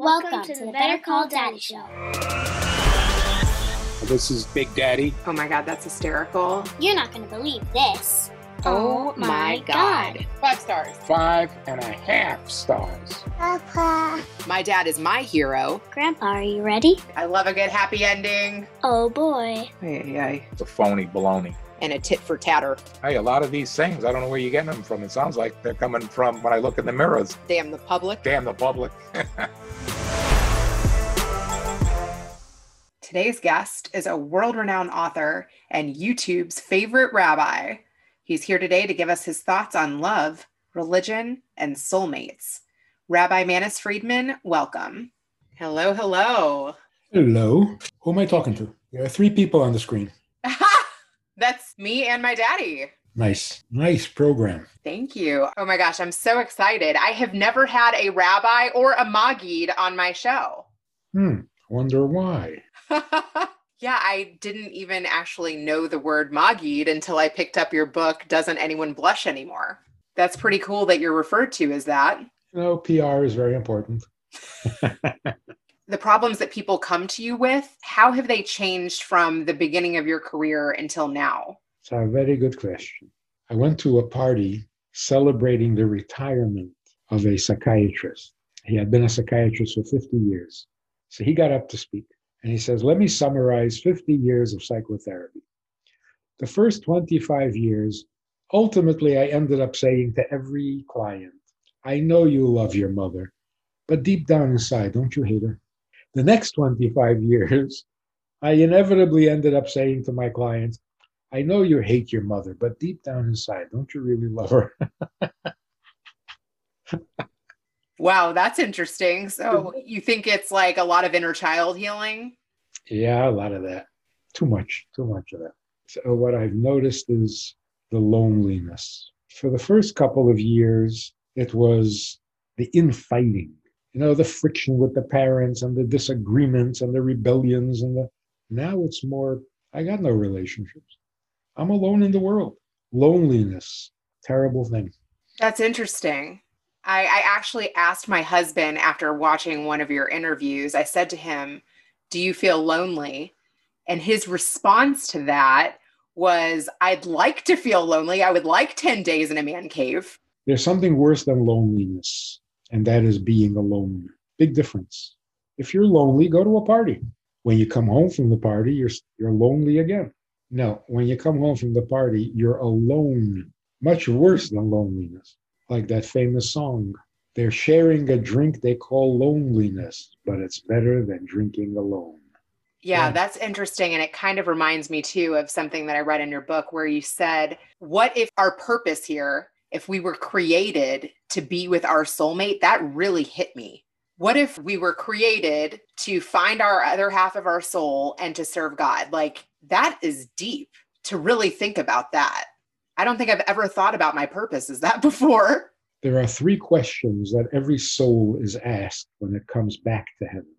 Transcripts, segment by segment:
Welcome to the Better Call Daddy Show. This is Big Daddy. Oh my god, that's hysterical. You're not going to believe this. Oh, oh my god. Five stars. Five and a half stars. Papa. My dad is my hero. Grandpa, are you ready? I love a good happy ending. Oh boy. Ay, ay. It's a phony baloney. And a tit for tatter. Hey, a lot of these things, I don't know where you're getting them from. It sounds like they're coming from when I look in the mirrors. Damn the public. Damn the public. Today's guest is a world renowned author and YouTube's favorite rabbi. He's here today to give us his thoughts on love, religion, and soulmates. Rabbi Manis Friedman, welcome. Hello, hello. Hello. Who am I talking to? There are three people on the screen. That's me and my daddy. Nice. Nice program. Thank you. Oh my gosh, I'm so excited. I have never had a rabbi or a magid on my show. Hmm. Wonder why. yeah, I didn't even actually know the word magid until I picked up your book, Doesn't Anyone Blush Anymore? That's pretty cool that you're referred to as that. You know, PR is very important. the problems that people come to you with, how have they changed from the beginning of your career until now? It's a very good question. I went to a party celebrating the retirement of a psychiatrist. He had been a psychiatrist for 50 years. So he got up to speak and he says, Let me summarize 50 years of psychotherapy. The first 25 years, ultimately, I ended up saying to every client, I know you love your mother, but deep down inside, don't you hate her? The next 25 years, I inevitably ended up saying to my clients, I know you hate your mother, but deep down inside, don't you really love her? wow, that's interesting. Mm-hmm. So you think it's like a lot of inner child healing? Yeah, a lot of that. Too much, too much of that. So what I've noticed is the loneliness. For the first couple of years, it was the infighting, you know, the friction with the parents and the disagreements and the rebellions and the now it's more, I got no relationships. I'm alone in the world. Loneliness, terrible thing. That's interesting. I, I, actually asked my husband after watching one of your interviews, I said to him, Do you feel lonely? And his response to that was, I'd like to feel lonely. I would like 10 days in a man cave. There's something worse than loneliness, and that is being alone. Big difference. If you're lonely, go to a party. When you come home from the party, you're, you're lonely again. No, when you come home from the party, you're alone. Much worse than loneliness. Like that famous song. They're sharing a drink they call loneliness, but it's better than drinking alone. Yeah, yeah, that's interesting. And it kind of reminds me too of something that I read in your book where you said, What if our purpose here, if we were created to be with our soulmate? That really hit me. What if we were created to find our other half of our soul and to serve God? Like, that is deep to really think about that. I don't think I've ever thought about my purpose as that before. There are three questions that every soul is asked when it comes back to heaven.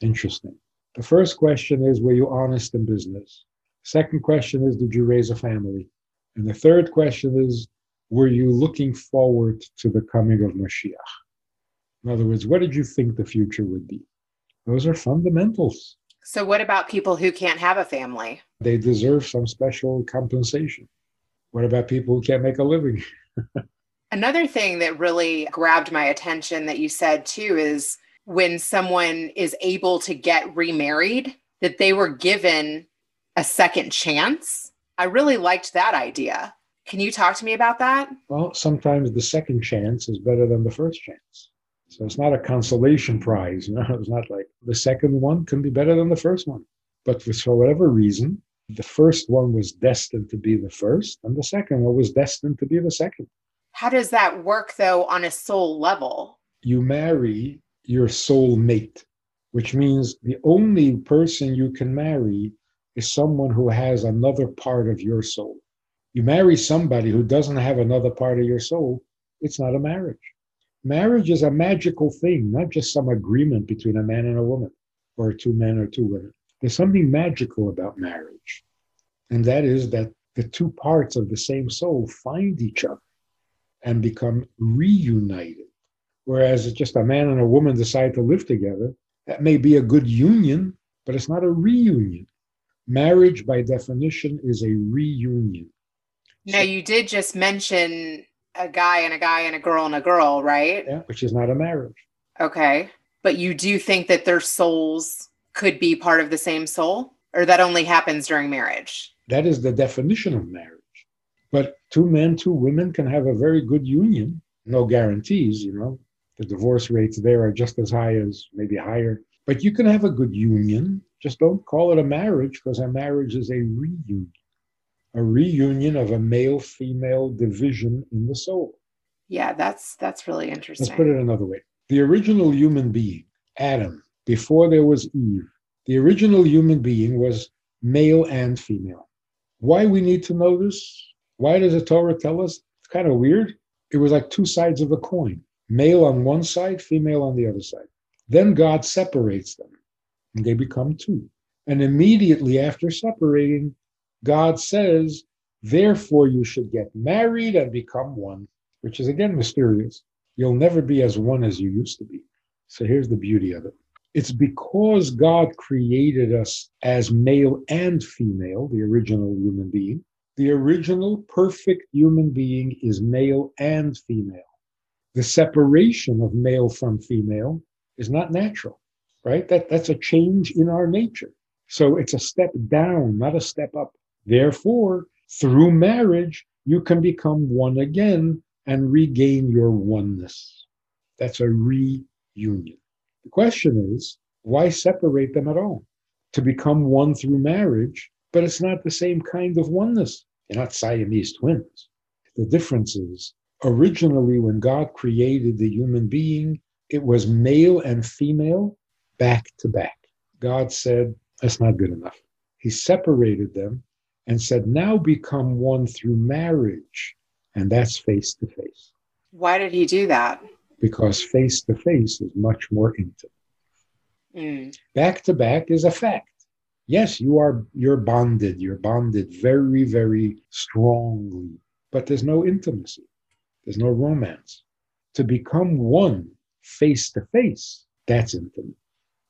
Interesting. The first question is Were you honest in business? Second question is Did you raise a family? And the third question is Were you looking forward to the coming of Mashiach? In other words, what did you think the future would be? Those are fundamentals. So, what about people who can't have a family? They deserve some special compensation. What about people who can't make a living? Another thing that really grabbed my attention that you said too is when someone is able to get remarried, that they were given a second chance. I really liked that idea. Can you talk to me about that? Well, sometimes the second chance is better than the first chance. So it's not a consolation prize. You know, it's not like the second one can be better than the first one. But for whatever reason, the first one was destined to be the first, and the second one was destined to be the second. How does that work, though, on a soul level? You marry your soul mate, which means the only person you can marry is someone who has another part of your soul. You marry somebody who doesn't have another part of your soul, it's not a marriage. Marriage is a magical thing, not just some agreement between a man and a woman, or two men or two women. There's something magical about marriage, and that is that the two parts of the same soul find each other and become reunited. Whereas it's just a man and a woman decide to live together, that may be a good union, but it's not a reunion. Marriage, by definition, is a reunion. Now, you did just mention a guy and a guy and a girl and a girl, right? Yeah, which is not a marriage. Okay. But you do think that their souls could be part of the same soul, or that only happens during marriage? That is the definition of marriage. But two men, two women can have a very good union. No guarantees, you know. The divorce rates there are just as high as maybe higher. But you can have a good union. Just don't call it a marriage because a marriage is a reunion, a reunion of a male female division in the soul. Yeah, that's that's really interesting. Let's put it another way. The original human being, Adam, before there was Eve, the original human being was male and female. Why we need to know this? Why does the Torah tell us? It's kind of weird. It was like two sides of a coin male on one side, female on the other side. Then God separates them and they become two. And immediately after separating, God says, Therefore, you should get married and become one, which is again mysterious. You'll never be as one as you used to be. So here's the beauty of it it's because God created us as male and female, the original human being, the original perfect human being is male and female. The separation of male from female is not natural, right? That, that's a change in our nature. So it's a step down, not a step up. Therefore, through marriage, you can become one again and regain your oneness. That's a reunion. The question is, why separate them at all? To become one through marriage but it's not the same kind of oneness. They're not Siamese twins. The difference is originally, when God created the human being, it was male and female back to back. God said, That's not good enough. He separated them and said, Now become one through marriage. And that's face to face. Why did he do that? Because face to face is much more intimate. Back to back is a fact. Yes you are you're bonded. You're bonded very very strongly. But there's no intimacy. There's no romance. To become one face to face that's intimate.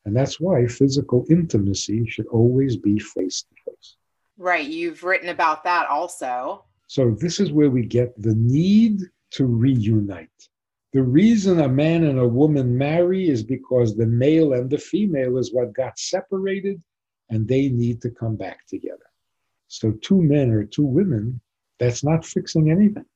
And that's why physical intimacy should always be face to face right. You've written about that also. So this is where we get the need to reunite the reason a man and a woman marry is because the male and the female is what got separated and they need to come back together. So, two men or two women, that's not fixing anything.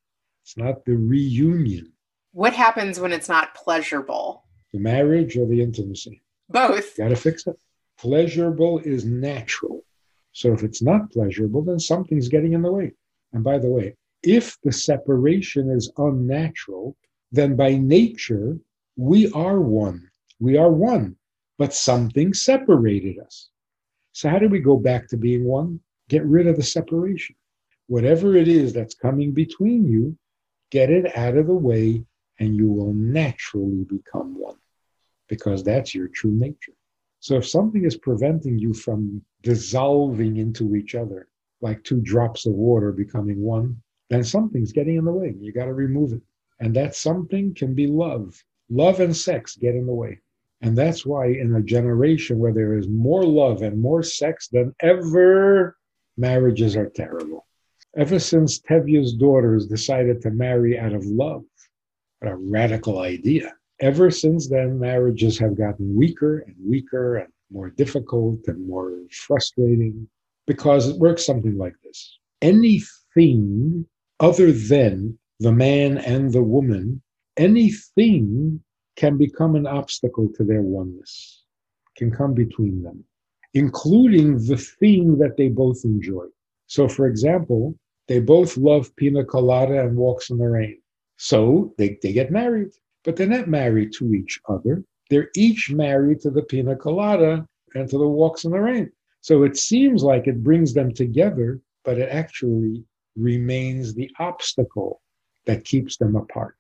It's not the reunion. What happens when it's not pleasurable? The marriage or the intimacy? Both. Got to fix it. Pleasurable is natural. So, if it's not pleasurable, then something's getting in the way. And by the way, if the separation is unnatural, then by nature, we are one. We are one, but something separated us. So, how do we go back to being one? Get rid of the separation. Whatever it is that's coming between you, get it out of the way, and you will naturally become one because that's your true nature. So, if something is preventing you from dissolving into each other, like two drops of water becoming one, then something's getting in the way. You got to remove it. And that something can be love. Love and sex get in the way. And that's why, in a generation where there is more love and more sex than ever, marriages are terrible. Ever since Tevye's daughters decided to marry out of love, what a radical idea. Ever since then, marriages have gotten weaker and weaker and more difficult and more frustrating because it works something like this anything other than the man and the woman, anything can become an obstacle to their oneness, can come between them, including the thing that they both enjoy. So, for example, they both love pina colada and walks in the rain. So they, they get married, but they're not married to each other. They're each married to the pina colada and to the walks in the rain. So it seems like it brings them together, but it actually remains the obstacle that keeps them apart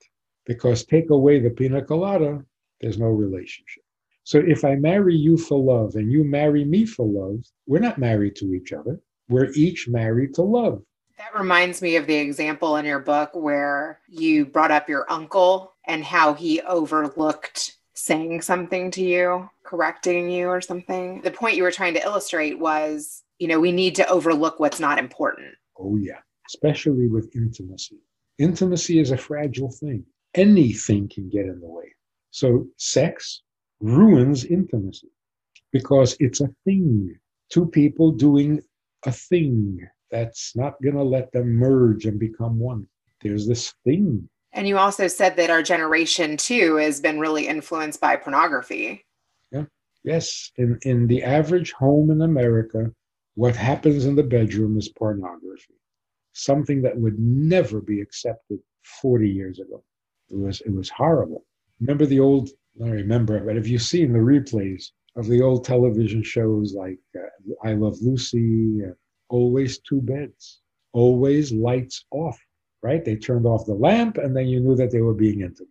because take away the pina colada, there's no relationship. So if I marry you for love and you marry me for love, we're not married to each other. We're each married to love. That reminds me of the example in your book where you brought up your uncle and how he overlooked saying something to you, correcting you or something. The point you were trying to illustrate was, you know, we need to overlook what's not important. Oh, yeah, especially with intimacy. Intimacy is a fragile thing, anything can get in the way. So, sex ruins intimacy because it's a thing. Two people doing a thing that's not going to let them merge and become one. There's this thing. And you also said that our generation too has been really influenced by pornography. Yeah. Yes. In in the average home in America, what happens in the bedroom is pornography. Something that would never be accepted 40 years ago. It was it was horrible. Remember the old I remember, but have you seen the replays of the old television shows like uh, I Love Lucy, uh, always two beds, always lights off, right? They turned off the lamp and then you knew that they were being intimate.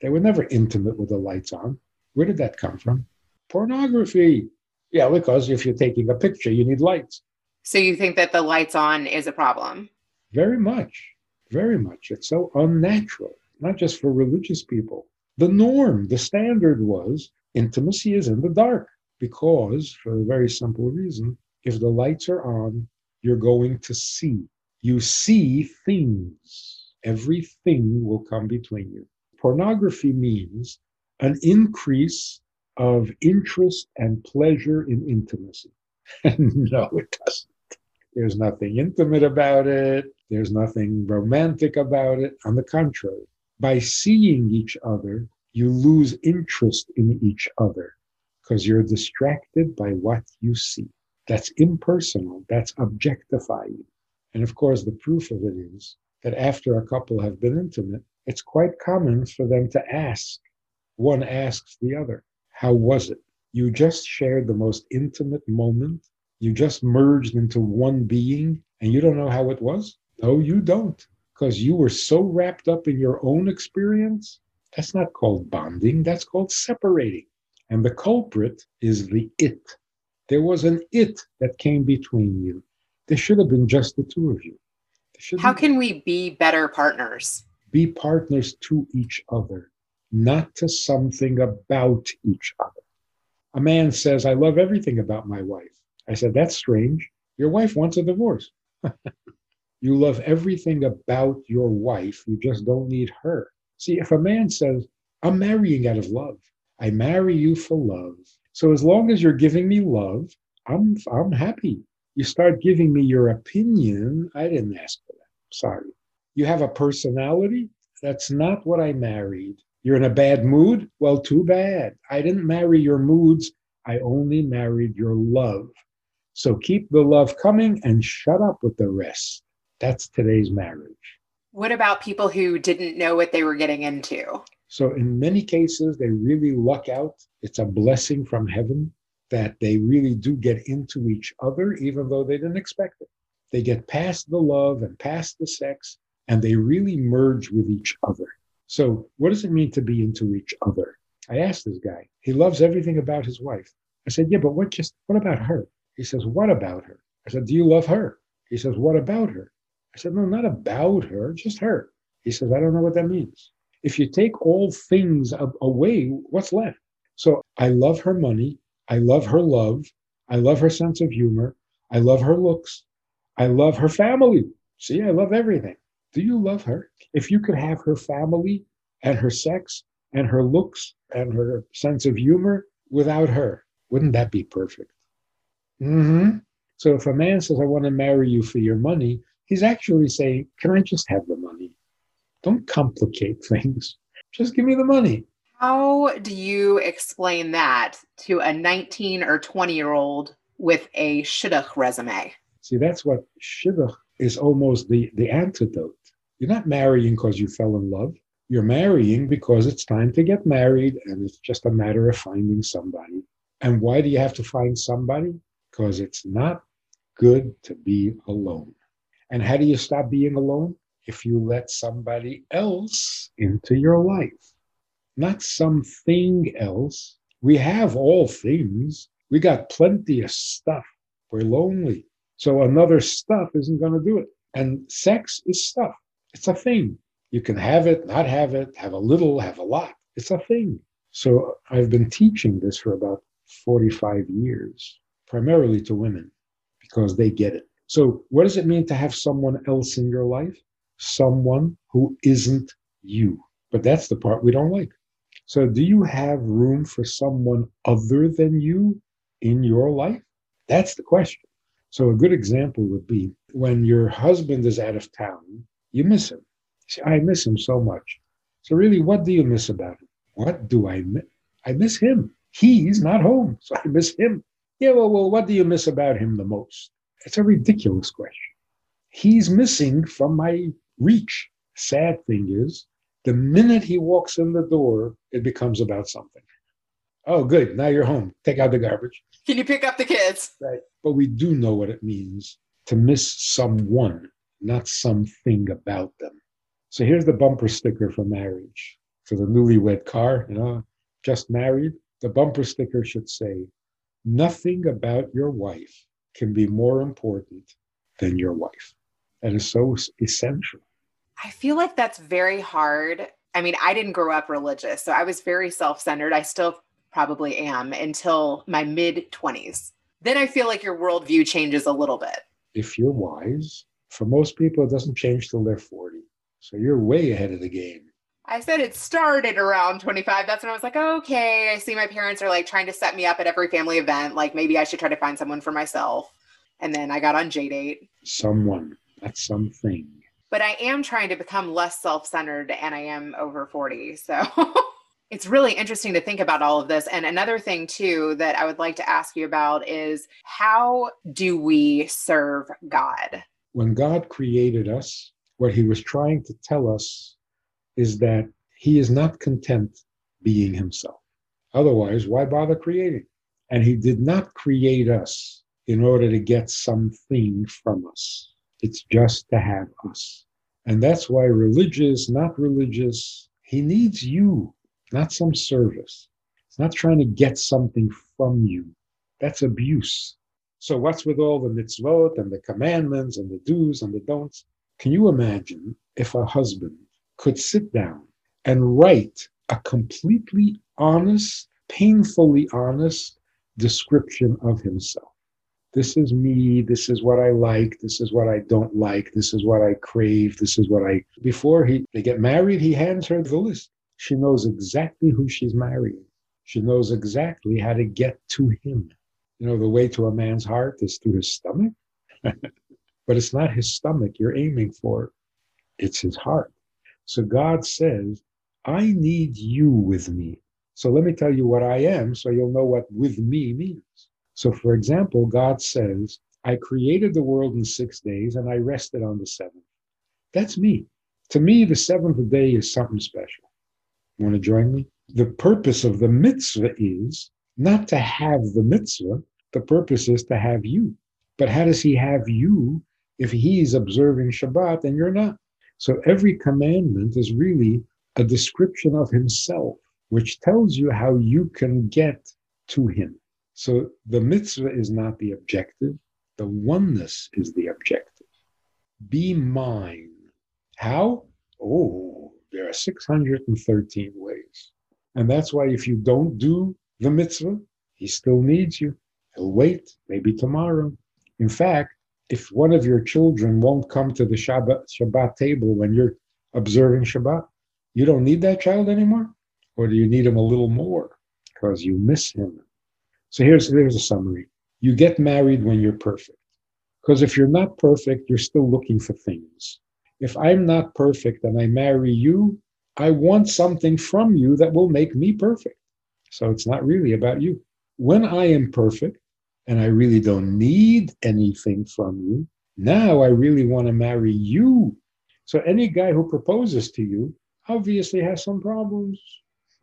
They were never intimate with the lights on. Where did that come from? Pornography. Yeah, because if you're taking a picture, you need lights. So you think that the lights on is a problem? Very much. Very much. It's so unnatural, not just for religious people. The norm, the standard was intimacy is in the dark because, for a very simple reason, if the lights are on, you're going to see. You see things. Everything will come between you. Pornography means an increase of interest and pleasure in intimacy. no, it doesn't. There's nothing intimate about it. There's nothing romantic about it. On the contrary, by seeing each other, you lose interest in each other because you're distracted by what you see. That's impersonal, that's objectifying. And of course, the proof of it is that after a couple have been intimate, it's quite common for them to ask. One asks the other, How was it? You just shared the most intimate moment. You just merged into one being, and you don't know how it was? No, you don't, because you were so wrapped up in your own experience. That's not called bonding, that's called separating. And the culprit is the it, there was an it that came between you. There should have been just the two of you. How can we be better partners? Be partners to each other, not to something about each other. A man says, I love everything about my wife. I said, That's strange. Your wife wants a divorce. you love everything about your wife. You just don't need her. See, if a man says, I'm marrying out of love, I marry you for love, so as long as you're giving me love, I'm I'm happy. You start giving me your opinion. I didn't ask for that. Sorry. You have a personality. That's not what I married. You're in a bad mood. Well, too bad. I didn't marry your moods. I only married your love. So keep the love coming and shut up with the rest. That's today's marriage. What about people who didn't know what they were getting into? So, in many cases, they really luck out. It's a blessing from heaven that they really do get into each other, even though they didn't expect it. They get past the love and past the sex, and they really merge with each other. So, what does it mean to be into each other? I asked this guy. He loves everything about his wife. I said, Yeah, but what just what about her? He says, What about her? I said, Do you love her? He says, What about her? I said, No, not about her, just her. He says, I don't know what that means. If you take all things away, what's left? So I love her money. I love her love. I love her sense of humor. I love her looks. I love her family. See, I love everything. Do you love her? If you could have her family and her sex and her looks and her sense of humor without her, wouldn't that be perfect? Mm-hmm. So if a man says, I want to marry you for your money, he's actually saying, Can I just have the money? Don't complicate things. Just give me the money. How do you explain that to a 19 or 20 year old with a shidduch resume? See, that's what shidduch is almost the, the antidote. You're not marrying because you fell in love. You're marrying because it's time to get married and it's just a matter of finding somebody. And why do you have to find somebody? Because it's not good to be alone. And how do you stop being alone? if you let somebody else into your life, not something else. We have all things. We got plenty of stuff. We're lonely. So another stuff isn't going to do it. And sex is stuff. It's a thing. You can have it, not have it, have a little, have a lot. It's a thing. So I've been teaching this for about 45 years, primarily to women, because they get it. So, what does it mean to have someone else in your life? Someone who isn't you. But that's the part we don't like. So, do you have room for someone other than you in your life? That's the question. So, a good example would be when your husband is out of town, you miss him. See, I miss him so much. So, really, what do you miss about him? What do I miss? I miss him. He's not home, so I miss him. Yeah, well, well, what do you miss about him the most? It's a ridiculous question. He's missing from my reach. Sad thing is, the minute he walks in the door, it becomes about something. Oh, good. Now you're home. Take out the garbage. Can you pick up the kids? Right. But we do know what it means to miss someone, not something about them. So here's the bumper sticker for marriage. For the newlywed car, you know, just married, the bumper sticker should say, Nothing about your wife can be more important than your wife. That is so essential. I feel like that's very hard. I mean, I didn't grow up religious, so I was very self centered. I still probably am until my mid 20s. Then I feel like your worldview changes a little bit. If you're wise, for most people, it doesn't change till they're 40. So you're way ahead of the game. I said it started around 25. That's when I was like, okay, I see my parents are like trying to set me up at every family event. Like maybe I should try to find someone for myself. And then I got on JDate. Someone, not something. But I am trying to become less self centered and I am over 40. So it's really interesting to think about all of this. And another thing, too, that I would like to ask you about is how do we serve God? When God created us, what he was trying to tell us is that he is not content being himself. Otherwise, why bother creating? And he did not create us in order to get something from us. It's just to have us. And that's why religious, not religious, he needs you not some service. It's not trying to get something from you. That's abuse. So, what's with all the mitzvot and the commandments and the do's and the don'ts? Can you imagine if a husband could sit down and write a completely honest, painfully honest description of himself? This is me. This is what I like. This is what I don't like. This is what I crave. This is what I. Before he they get married, he hands her the list. She knows exactly who she's marrying. She knows exactly how to get to him. You know, the way to a man's heart is through his stomach. but it's not his stomach you're aiming for, it's his heart. So God says, I need you with me. So let me tell you what I am so you'll know what with me means. So, for example, God says, I created the world in six days and I rested on the seventh. That's me. To me, the seventh day is something special. You Want to join me? The purpose of the mitzvah is not to have the mitzvah. The purpose is to have you. But how does he have you if he's observing Shabbat and you're not? So every commandment is really a description of himself, which tells you how you can get to him. So the mitzvah is not the objective, the oneness is the objective. Be mine. How? Oh, there are 613 ways. And that's why if you don't do the mitzvah, he still needs you. He'll wait, maybe tomorrow. In fact, if one of your children won't come to the Shabbat, Shabbat table when you're observing Shabbat, you don't need that child anymore? Or do you need him a little more because you miss him? So here's, here's a summary. You get married when you're perfect. Because if you're not perfect, you're still looking for things if I'm not perfect and I marry you, I want something from you that will make me perfect. So it's not really about you. When I am perfect and I really don't need anything from you, now I really want to marry you. So any guy who proposes to you obviously has some problems.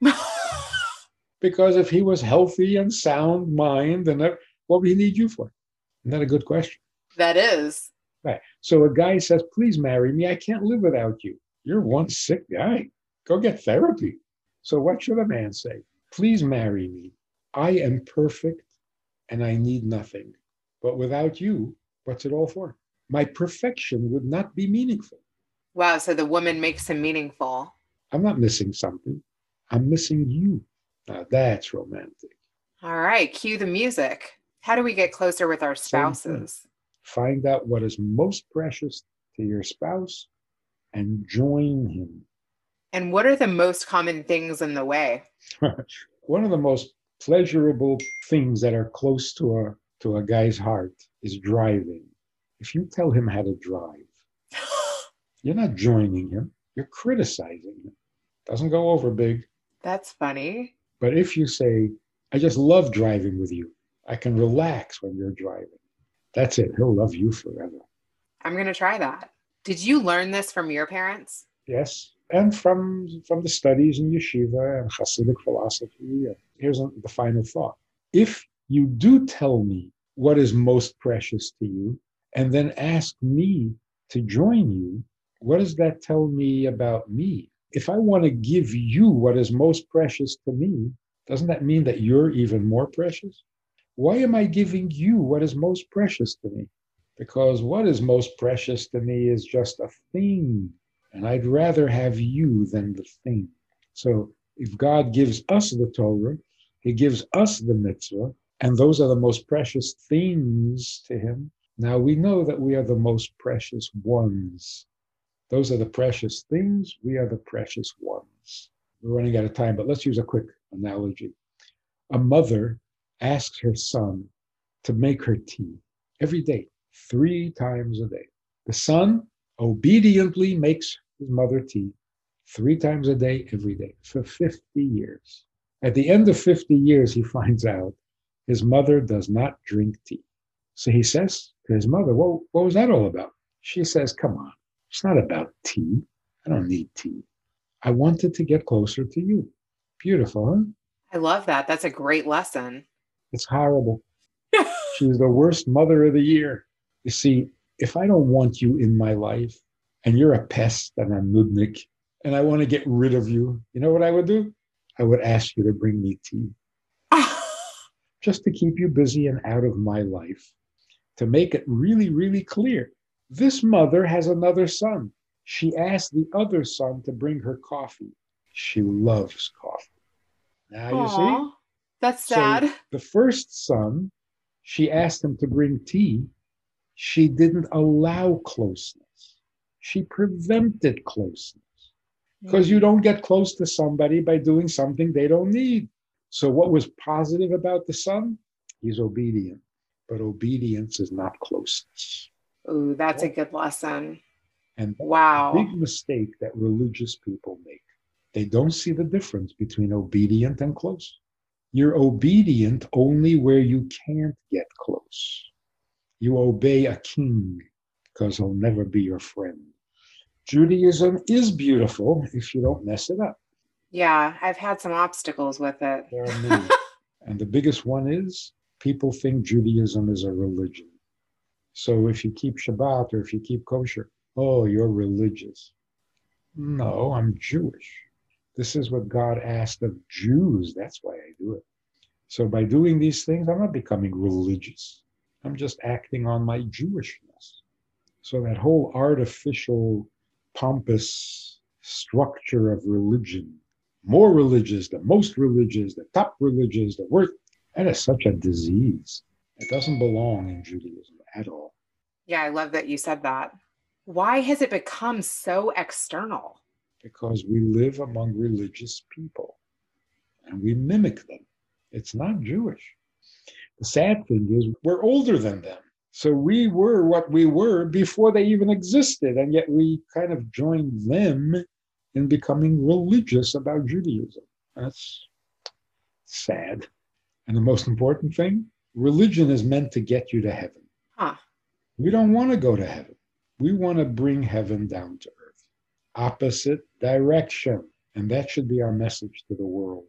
because if he was healthy and sound mind, and what would he need you for? Isn't that a good question? That is. Right. So a guy says, please marry me. I can't live without you. You're one sick guy. Go get therapy. So what should a man say? Please marry me. I am perfect and I need nothing. But without you, what's it all for? My perfection would not be meaningful. Wow. So the woman makes him meaningful. I'm not missing something. I'm missing you. Now that's romantic. All right. Cue the music. How do we get closer with our spouses? Find out what is most precious to your spouse and join him. And what are the most common things in the way? One of the most pleasurable things that are close to a to a guy's heart is driving. If you tell him how to drive, you're not joining him, you're criticizing him. Doesn't go over big. That's funny. But if you say, I just love driving with you, I can relax when you're driving, that's it. He'll love you forever. I'm going to try that. Did you learn this from your parents? Yes. And from from the studies in yeshiva and Hasidic philosophy. Here's the final thought. If you do tell me what is most precious to you, and then ask me to join you, what does that tell me about me? If I want to give you what is most precious to me, doesn't that mean that you're even more precious? Why am I giving you what is most precious to me? Because what is most precious to me is just a thing. And I'd rather have you than the thing. So if God gives us the Torah, He gives us the mitzvah, and those are the most precious things to Him. Now we know that we are the most precious ones. Those are the precious things, we are the precious ones. We're running out of time, but let's use a quick analogy. A mother asks her son to make her tea every day, three times a day. The son obediently makes his mother tea three times a day, every day, for 50 years. At the end of 50 years, he finds out his mother does not drink tea. So he says to his mother, well, what was that all about? She says, Come on, it's not about tea. I don't need tea. I wanted to get closer to you. Beautiful, huh? I love that. That's a great lesson. It's horrible. She's the worst mother of the year. You see, if I don't want you in my life and you're a pest and a nudnik and I want to get rid of you, you know what I would do? I would ask you to bring me tea just to keep you busy and out of my life, to make it really, really clear. This mother has another son. She asked the other son to bring her coffee. She loves coffee. Now you see? Aw, That's So sad. the first son, she asked him to bring tea. She didn't allow closeness. She prevented closeness mm. because you don't get close to somebody by doing something they don't need. So, what was positive about the son? He's obedient, but obedience is not closeness. Ooh, that's a good lesson. And Wow. a big mistake that religious people make. They don't see the difference between obedient and close. You're obedient only where you can't get close. You obey a king because he'll never be your friend. Judaism is beautiful if you don't mess it up. Yeah, I've had some obstacles with it. There are many. and the biggest one is people think Judaism is a religion. So if you keep Shabbat or if you keep kosher, oh, you're religious. No, I'm Jewish. This is what God asked of Jews. That's why I do it. So by doing these things, I'm not becoming religious. I'm just acting on my Jewishness. So that whole artificial, pompous structure of religion, more religious, the most religious, the top religious, the worst, that is such a disease. It doesn't belong in Judaism at all. Yeah, I love that you said that. Why has it become so external? because we live among religious people and we mimic them. It's not Jewish. The sad thing is, we're older than them. So we were what we were before they even existed, and yet we kind of joined them in becoming religious about Judaism. That's sad. And the most important thing religion is meant to get you to heaven. Huh. We don't want to go to heaven, we want to bring heaven down to earth opposite direction. And that should be our message to the world.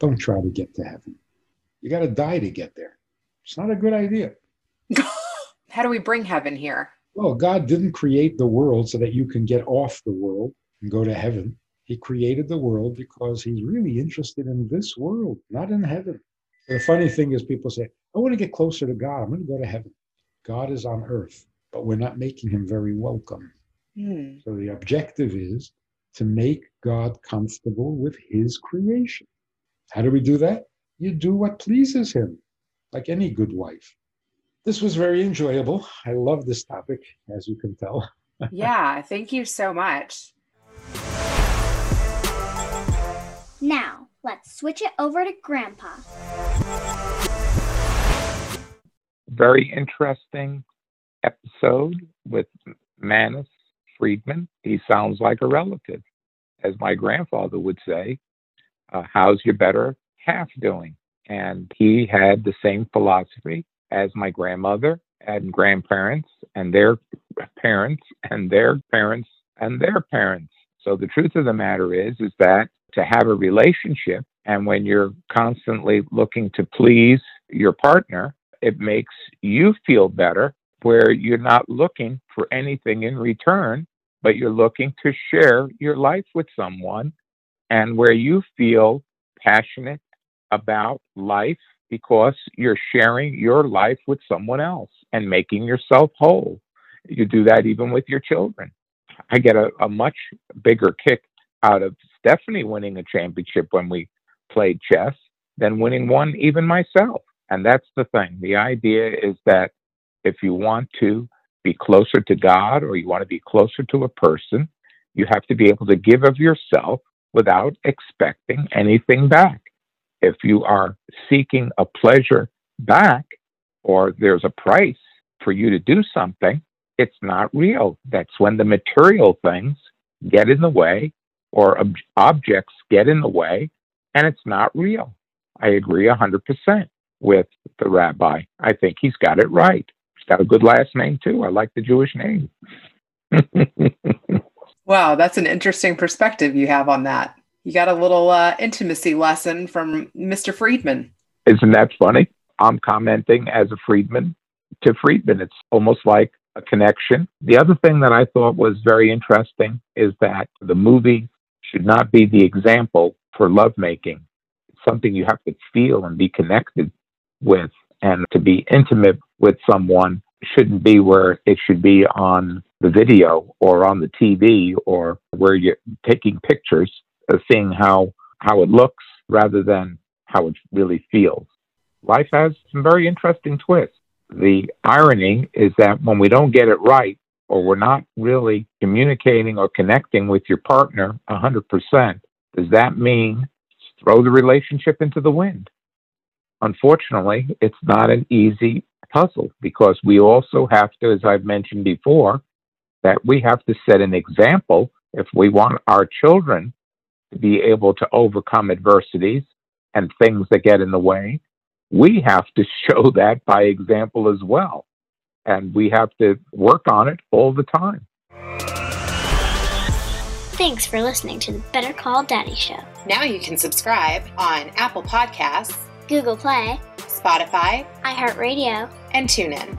Don't try to get to heaven. You got to die to get there. It's not a good idea. How do we bring heaven here? Well, God didn't create the world so that you can get off the world and go to heaven. He created the world because he's really interested in this world, not in heaven. The funny thing is, people say, I want to get closer to God. I'm going to go to heaven. God is on earth, but we're not making him very welcome. Hmm. So the objective is to make God comfortable with his creation. How do we do that? You do what pleases him, like any good wife. This was very enjoyable. I love this topic, as you can tell. yeah, thank you so much. Now, let's switch it over to Grandpa. Very interesting episode with Manis Friedman. He sounds like a relative. As my grandfather would say, uh, how's your better half doing? And he had the same philosophy as my grandmother and grandparents and their parents and their parents and their parents. So the truth of the matter is, is that to have a relationship and when you're constantly looking to please your partner, it makes you feel better where you're not looking for anything in return, but you're looking to share your life with someone and where you feel passionate about life because you're sharing your life with someone else and making yourself whole. You do that even with your children. I get a, a much bigger kick out of Stephanie winning a championship when we played chess than winning one even myself. And that's the thing. The idea is that if you want to be closer to God or you want to be closer to a person, you have to be able to give of yourself without expecting anything back. If you are seeking a pleasure back or there's a price for you to do something, it's not real. That's when the material things get in the way or ob- objects get in the way and it's not real. I agree 100% with the rabbi. I think he's got it right. He's got a good last name too. I like the Jewish name. wow, that's an interesting perspective you have on that. You got a little uh, intimacy lesson from Mr. Friedman. Isn't that funny? I'm commenting as a Friedman to Friedman. It's almost like a connection. The other thing that I thought was very interesting is that the movie should not be the example for lovemaking. It's something you have to feel and be connected with. And to be intimate with someone shouldn't be where it should be on the video or on the TV or where you're taking pictures seeing how, how it looks rather than how it really feels. Life has some very interesting twists. The irony is that when we don't get it right, or we're not really communicating or connecting with your partner 100%, does that mean throw the relationship into the wind? Unfortunately, it's not an easy puzzle because we also have to, as I've mentioned before, that we have to set an example if we want our children to be able to overcome adversities and things that get in the way. We have to show that by example as well and we have to work on it all the time. Thanks for listening to the Better Call Daddy Show. Now you can subscribe on Apple Podcasts, Google Play, Spotify, iHeartRadio, and TuneIn.